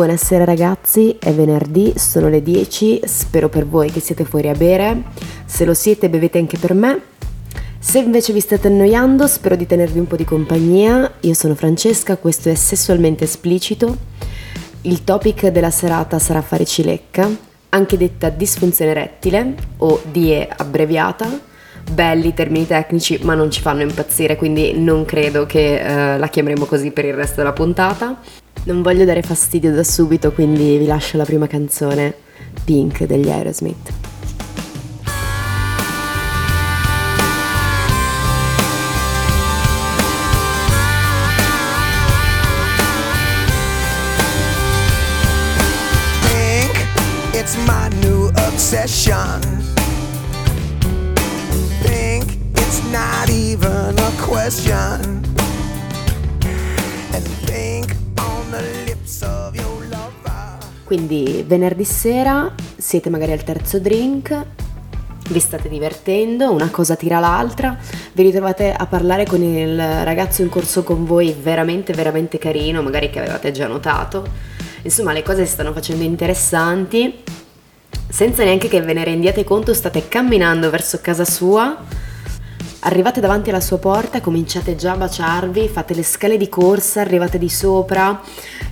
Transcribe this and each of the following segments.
Buonasera ragazzi, è venerdì, sono le 10, spero per voi che siete fuori a bere, se lo siete bevete anche per me. Se invece vi state annoiando, spero di tenervi un po' di compagnia. Io sono Francesca, questo è Sessualmente Esplicito. Il topic della serata sarà fare cilecca, anche detta disfunzione erettile o DIE abbreviata. Belli termini tecnici, ma non ci fanno impazzire, quindi non credo che eh, la chiameremo così per il resto della puntata. Non voglio dare fastidio da subito, quindi vi lascio la prima canzone, Pink degli Aerosmith. Pink, it's my new obsession. Pink, it's not even a question. Quindi venerdì sera siete magari al terzo drink, vi state divertendo, una cosa tira l'altra, vi ritrovate a parlare con il ragazzo in corso con voi veramente veramente carino, magari che avevate già notato. Insomma, le cose si stanno facendo interessanti. Senza neanche che ve ne rendiate conto, state camminando verso casa sua. Arrivate davanti alla sua porta, cominciate già a baciarvi, fate le scale di corsa, arrivate di sopra,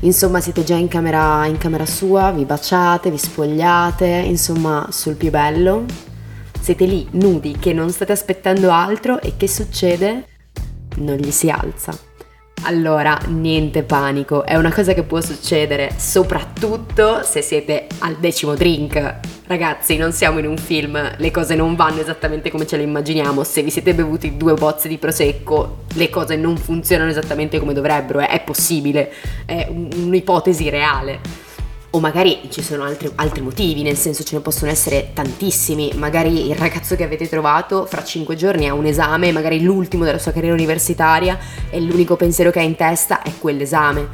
insomma siete già in camera, in camera sua, vi baciate, vi spogliate, insomma sul più bello. Siete lì nudi che non state aspettando altro e che succede? Non gli si alza. Allora, niente panico, è una cosa che può succedere soprattutto se siete al decimo drink. Ragazzi, non siamo in un film, le cose non vanno esattamente come ce le immaginiamo. Se vi siete bevuti due bozze di prosecco, le cose non funzionano esattamente come dovrebbero, è possibile, è un- un'ipotesi reale. O magari ci sono altri, altri motivi, nel senso ce ne possono essere tantissimi. Magari il ragazzo che avete trovato fra cinque giorni ha un esame, magari l'ultimo della sua carriera universitaria, e l'unico pensiero che ha in testa è quell'esame.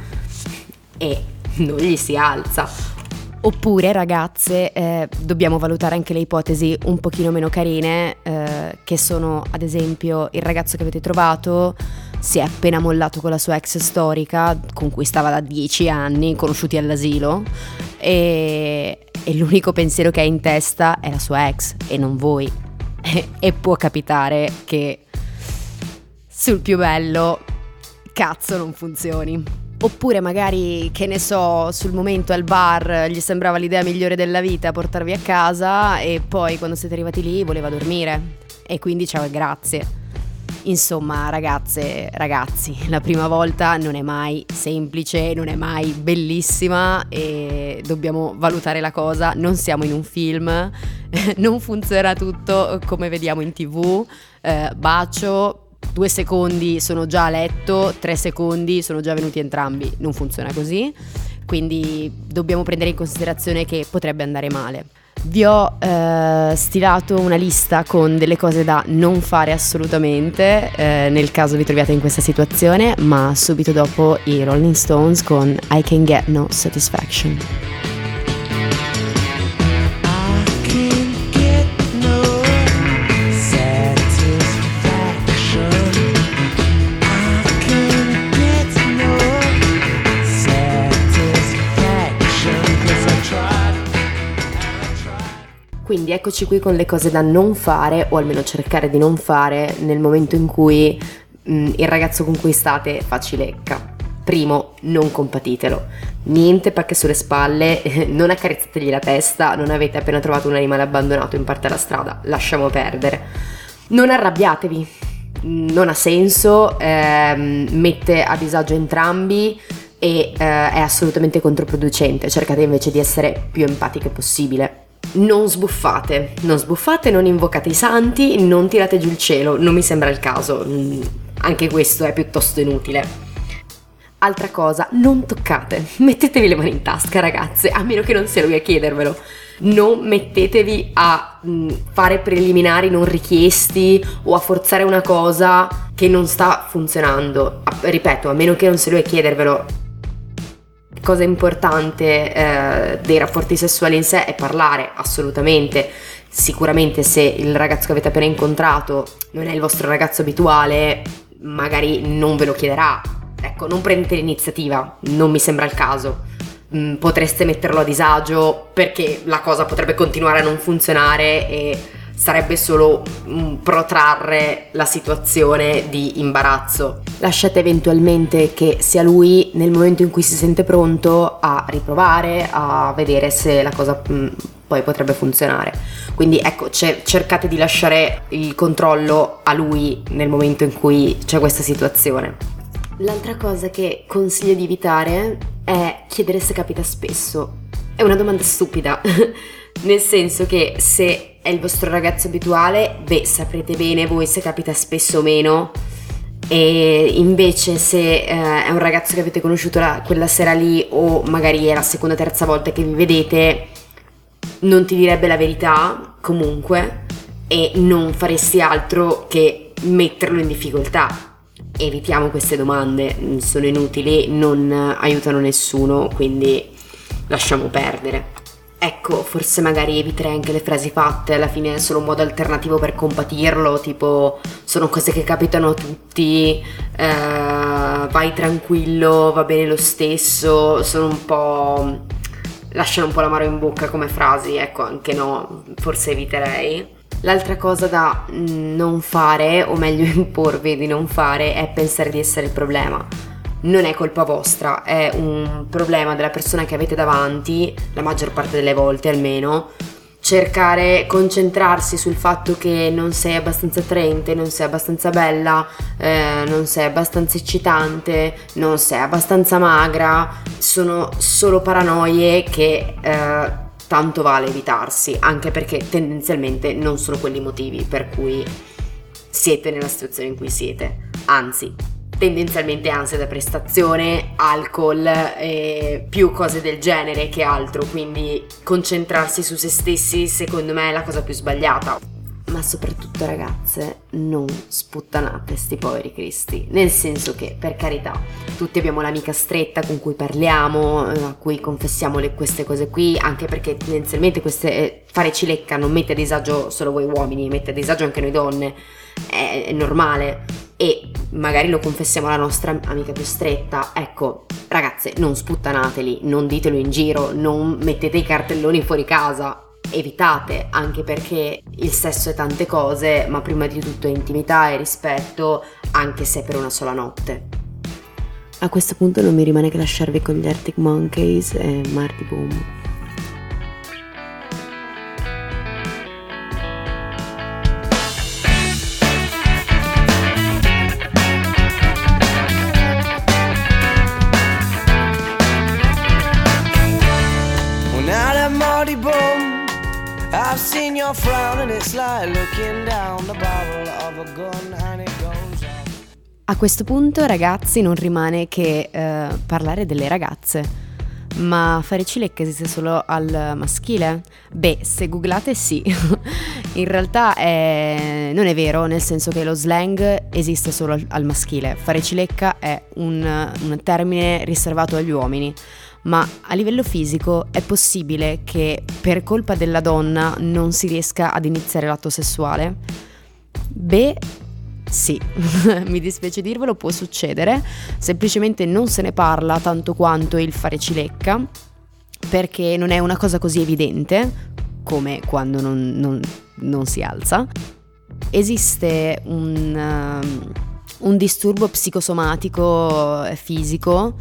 E non gli si alza. Oppure, ragazze, eh, dobbiamo valutare anche le ipotesi un pochino meno carine, eh, che sono ad esempio il ragazzo che avete trovato si è appena mollato con la sua ex storica, con cui stava da dieci anni, conosciuti all'asilo, e, e l'unico pensiero che ha in testa è la sua ex e non voi. e può capitare che sul più bello cazzo non funzioni. Oppure magari, che ne so, sul momento al bar gli sembrava l'idea migliore della vita portarvi a casa e poi quando siete arrivati lì voleva dormire. E quindi ciao e grazie. Insomma, ragazze, ragazzi, la prima volta non è mai semplice, non è mai bellissima e dobbiamo valutare la cosa. Non siamo in un film, non funziona tutto come vediamo in tv. Eh, bacio, due secondi sono già a letto, tre secondi sono già venuti entrambi. Non funziona così, quindi dobbiamo prendere in considerazione che potrebbe andare male. Vi ho eh, stilato una lista con delle cose da non fare assolutamente eh, nel caso vi troviate in questa situazione, ma subito dopo i Rolling Stones con I Can Get No Satisfaction. Quindi eccoci qui con le cose da non fare, o almeno cercare di non fare, nel momento in cui mm, il ragazzo con cui state fa cilecca. Primo, non compatitelo. Niente pacche sulle spalle, non accarezzategli la testa, non avete appena trovato un animale abbandonato in parte alla strada, lasciamo perdere. Non arrabbiatevi, non ha senso, ehm, mette a disagio entrambi e eh, è assolutamente controproducente. Cercate invece di essere più empatiche possibile. Non sbuffate, non sbuffate, non invocate i santi, non tirate giù il cielo, non mi sembra il caso. Mm, Anche questo è piuttosto inutile. Altra cosa, non toccate, mettetevi le mani in tasca ragazze, a meno che non sia lui a chiedervelo. Non mettetevi a mh, fare preliminari non richiesti o a forzare una cosa che non sta funzionando. Ripeto, a meno che non sia lui a chiedervelo. Cosa importante eh, dei rapporti sessuali in sé è parlare, assolutamente. Sicuramente se il ragazzo che avete appena incontrato non è il vostro ragazzo abituale, magari non ve lo chiederà. Ecco, non prendete l'iniziativa, non mi sembra il caso. mm, potreste metterlo a disagio perché la cosa potrebbe continuare a non funzionare e sarebbe solo un protrarre la situazione di imbarazzo. Lasciate eventualmente che sia lui nel momento in cui si sente pronto a riprovare, a vedere se la cosa mm, poi potrebbe funzionare. Quindi ecco, c- cercate di lasciare il controllo a lui nel momento in cui c'è questa situazione. L'altra cosa che consiglio di evitare è chiedere se capita spesso. È una domanda stupida, nel senso che se è il vostro ragazzo abituale, beh, saprete bene voi se capita spesso o meno. E invece se eh, è un ragazzo che avete conosciuto la, quella sera lì o magari è la seconda o terza volta che vi vedete, non ti direbbe la verità comunque e non faresti altro che metterlo in difficoltà evitiamo queste domande, sono inutili, non aiutano nessuno, quindi lasciamo perdere. Ecco, forse magari eviterei anche le frasi fatte, alla fine è solo un modo alternativo per compatirlo, tipo sono cose che capitano a tutti, eh, vai tranquillo, va bene lo stesso, sono un po'... lasciano un po' l'amaro in bocca come frasi, ecco, anche no, forse eviterei. L'altra cosa da non fare, o meglio imporvi di non fare, è pensare di essere il problema. Non è colpa vostra, è un problema della persona che avete davanti, la maggior parte delle volte almeno. Cercare, concentrarsi sul fatto che non sei abbastanza attraente, non sei abbastanza bella, eh, non sei abbastanza eccitante, non sei abbastanza magra, sono solo paranoie che eh, tanto vale evitarsi, anche perché tendenzialmente non sono quelli i motivi per cui siete nella situazione in cui siete. Anzi, tendenzialmente ansia da prestazione, alcol e più cose del genere che altro, quindi concentrarsi su se stessi secondo me è la cosa più sbagliata ma soprattutto ragazze, non sputtanate sti poveri cristi. Nel senso che, per carità, tutti abbiamo l'amica stretta con cui parliamo, eh, a cui confessiamo le, queste cose qui, anche perché tendenzialmente queste, eh, fare cilecca non mette a disagio solo voi uomini, mette a disagio anche noi donne, è, è normale. E magari lo confessiamo alla nostra amica più stretta. Ecco, ragazze, non sputtanateli, non ditelo in giro, non mettete i cartelloni fuori casa, evitate, anche perché il sesso è tante cose, ma prima di tutto è intimità e rispetto, anche se per una sola notte. A questo punto non mi rimane che lasciarvi con gli Arctic Monkeys e Marty Boom. A questo punto, ragazzi, non rimane che eh, parlare delle ragazze. Ma fare cilecca esiste solo al maschile? Beh, se googlate sì. In realtà è... non è vero, nel senso che lo slang esiste solo al maschile. Fare cilecca è un, un termine riservato agli uomini ma a livello fisico è possibile che per colpa della donna non si riesca ad iniziare l'atto sessuale? Beh, sì, mi dispiace dirvelo, può succedere, semplicemente non se ne parla tanto quanto il fare cilecca, perché non è una cosa così evidente come quando non, non, non si alza. Esiste un, uh, un disturbo psicosomatico fisico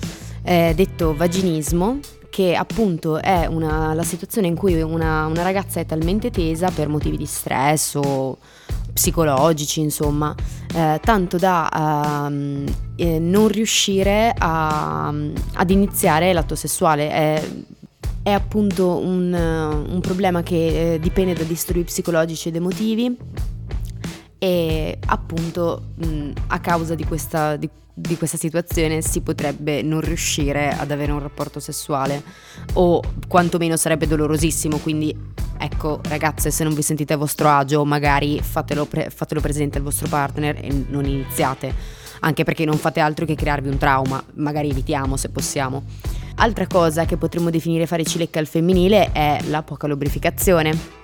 eh, detto vaginismo, che appunto è una, la situazione in cui una, una, ragazza è talmente tesa per motivi di stress o psicologici, insomma, eh, tanto da uh, eh, non riuscire a, ad iniziare l'atto sessuale. È, è appunto un, un, problema che eh, dipende da disturbi psicologici ed emotivi e appunto mh, a causa di questa, di di questa situazione si potrebbe non riuscire ad avere un rapporto sessuale. O quantomeno sarebbe dolorosissimo quindi ecco ragazze se non vi sentite a vostro agio magari fatelo, pre- fatelo presente al vostro partner e non iniziate. Anche perché non fate altro che crearvi un trauma. Magari evitiamo se possiamo. Altra cosa che potremmo definire fare cilecca al femminile è la poca lubrificazione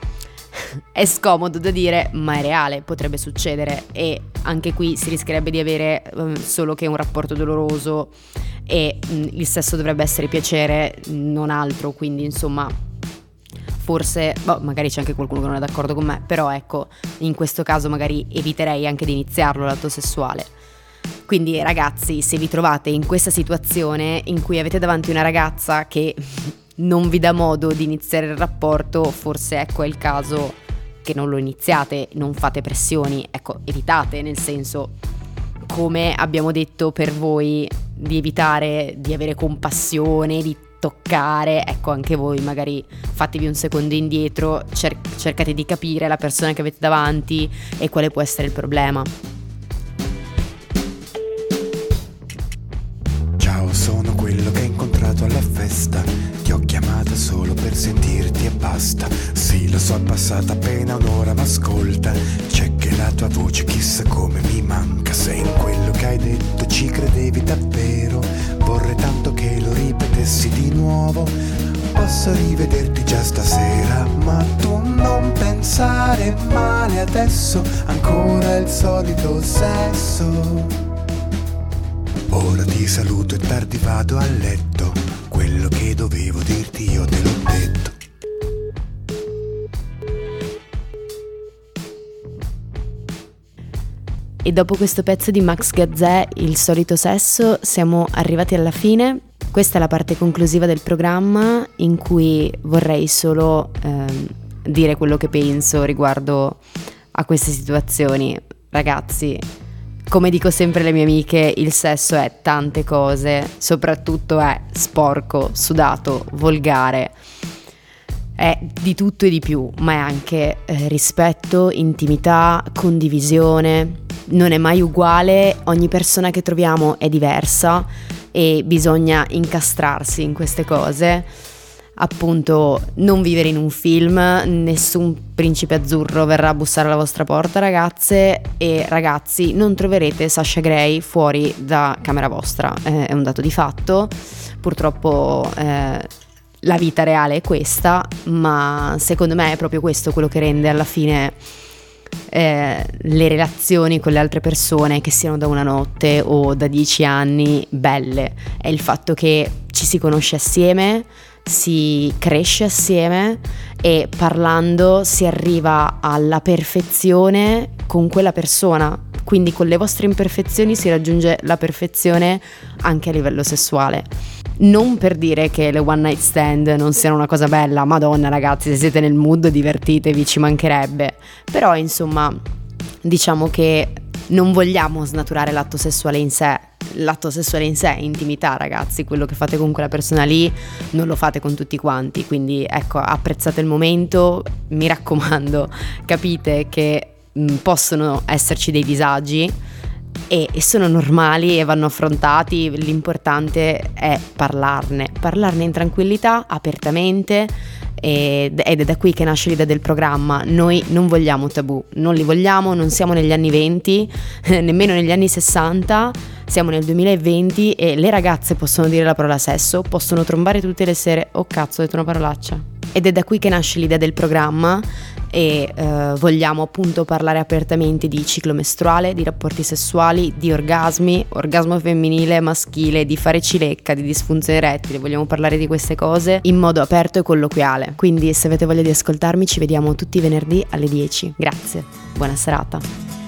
è scomodo da dire, ma è reale, potrebbe succedere e anche qui si rischierebbe di avere um, solo che un rapporto doloroso e um, il sesso dovrebbe essere piacere, non altro, quindi insomma forse, boh, magari c'è anche qualcuno che non è d'accordo con me, però ecco, in questo caso magari eviterei anche di iniziarlo l'atto sessuale. Quindi ragazzi, se vi trovate in questa situazione in cui avete davanti una ragazza che non vi dà modo di iniziare il rapporto, forse ecco è il caso che non lo iniziate, non fate pressioni, ecco, evitate, nel senso, come abbiamo detto per voi, di evitare di avere compassione, di toccare, ecco anche voi magari fatevi un secondo indietro, cer- cercate di capire la persona che avete davanti e quale può essere il problema. Passata appena un'ora, ma ascolta. C'è che la tua voce chissà come mi manca. Sei in quello che hai detto, ci credevi davvero. Vorrei tanto che lo ripetessi di nuovo. Posso rivederti già stasera, ma tu non pensare male adesso. Ancora il solito sesso. Ora ti saluto e tardi vado a letto. Quello che dovevo dirti io te l'ho detto. E dopo questo pezzo di Max Gazzè, Il solito sesso, siamo arrivati alla fine. Questa è la parte conclusiva del programma in cui vorrei solo ehm, dire quello che penso riguardo a queste situazioni. Ragazzi, come dico sempre alle mie amiche, il sesso è tante cose, soprattutto è sporco, sudato, volgare. È di tutto e di più, ma è anche eh, rispetto, intimità, condivisione. Non è mai uguale, ogni persona che troviamo è diversa e bisogna incastrarsi in queste cose. Appunto non vivere in un film, nessun principe azzurro verrà a bussare alla vostra porta ragazze. E ragazzi non troverete Sasha Gray fuori da camera vostra, eh, è un dato di fatto, purtroppo eh, la vita reale è questa, ma secondo me è proprio questo quello che rende alla fine eh, le relazioni con le altre persone, che siano da una notte o da dieci anni, belle, è il fatto che ci si conosce assieme, si cresce assieme e parlando si arriva alla perfezione con quella persona. Quindi con le vostre imperfezioni si raggiunge la perfezione anche a livello sessuale. Non per dire che le one night stand non siano una cosa bella, madonna ragazzi, se siete nel mood divertitevi, ci mancherebbe. Però insomma, diciamo che non vogliamo snaturare l'atto sessuale in sé, l'atto sessuale in sé è intimità, ragazzi, quello che fate con quella persona lì non lo fate con tutti quanti, quindi ecco, apprezzate il momento, mi raccomando, capite che mh, possono esserci dei disagi e, e sono normali e vanno affrontati, l'importante è parlarne, parlarne in tranquillità, apertamente ed è da qui che nasce l'idea del programma. Noi non vogliamo tabù, non li vogliamo, non siamo negli anni 20, nemmeno negli anni 60, siamo nel 2020 e le ragazze possono dire la parola sesso, possono trombare tutte le sere, oh cazzo ho detto una parolaccia. Ed è da qui che nasce l'idea del programma e eh, vogliamo appunto parlare apertamente di ciclo mestruale, di rapporti sessuali, di orgasmi, orgasmo femminile, maschile, di fare cilecca, di disfunzione erettile, vogliamo parlare di queste cose in modo aperto e colloquiale. Quindi se avete voglia di ascoltarmi ci vediamo tutti i venerdì alle 10. Grazie, buona serata.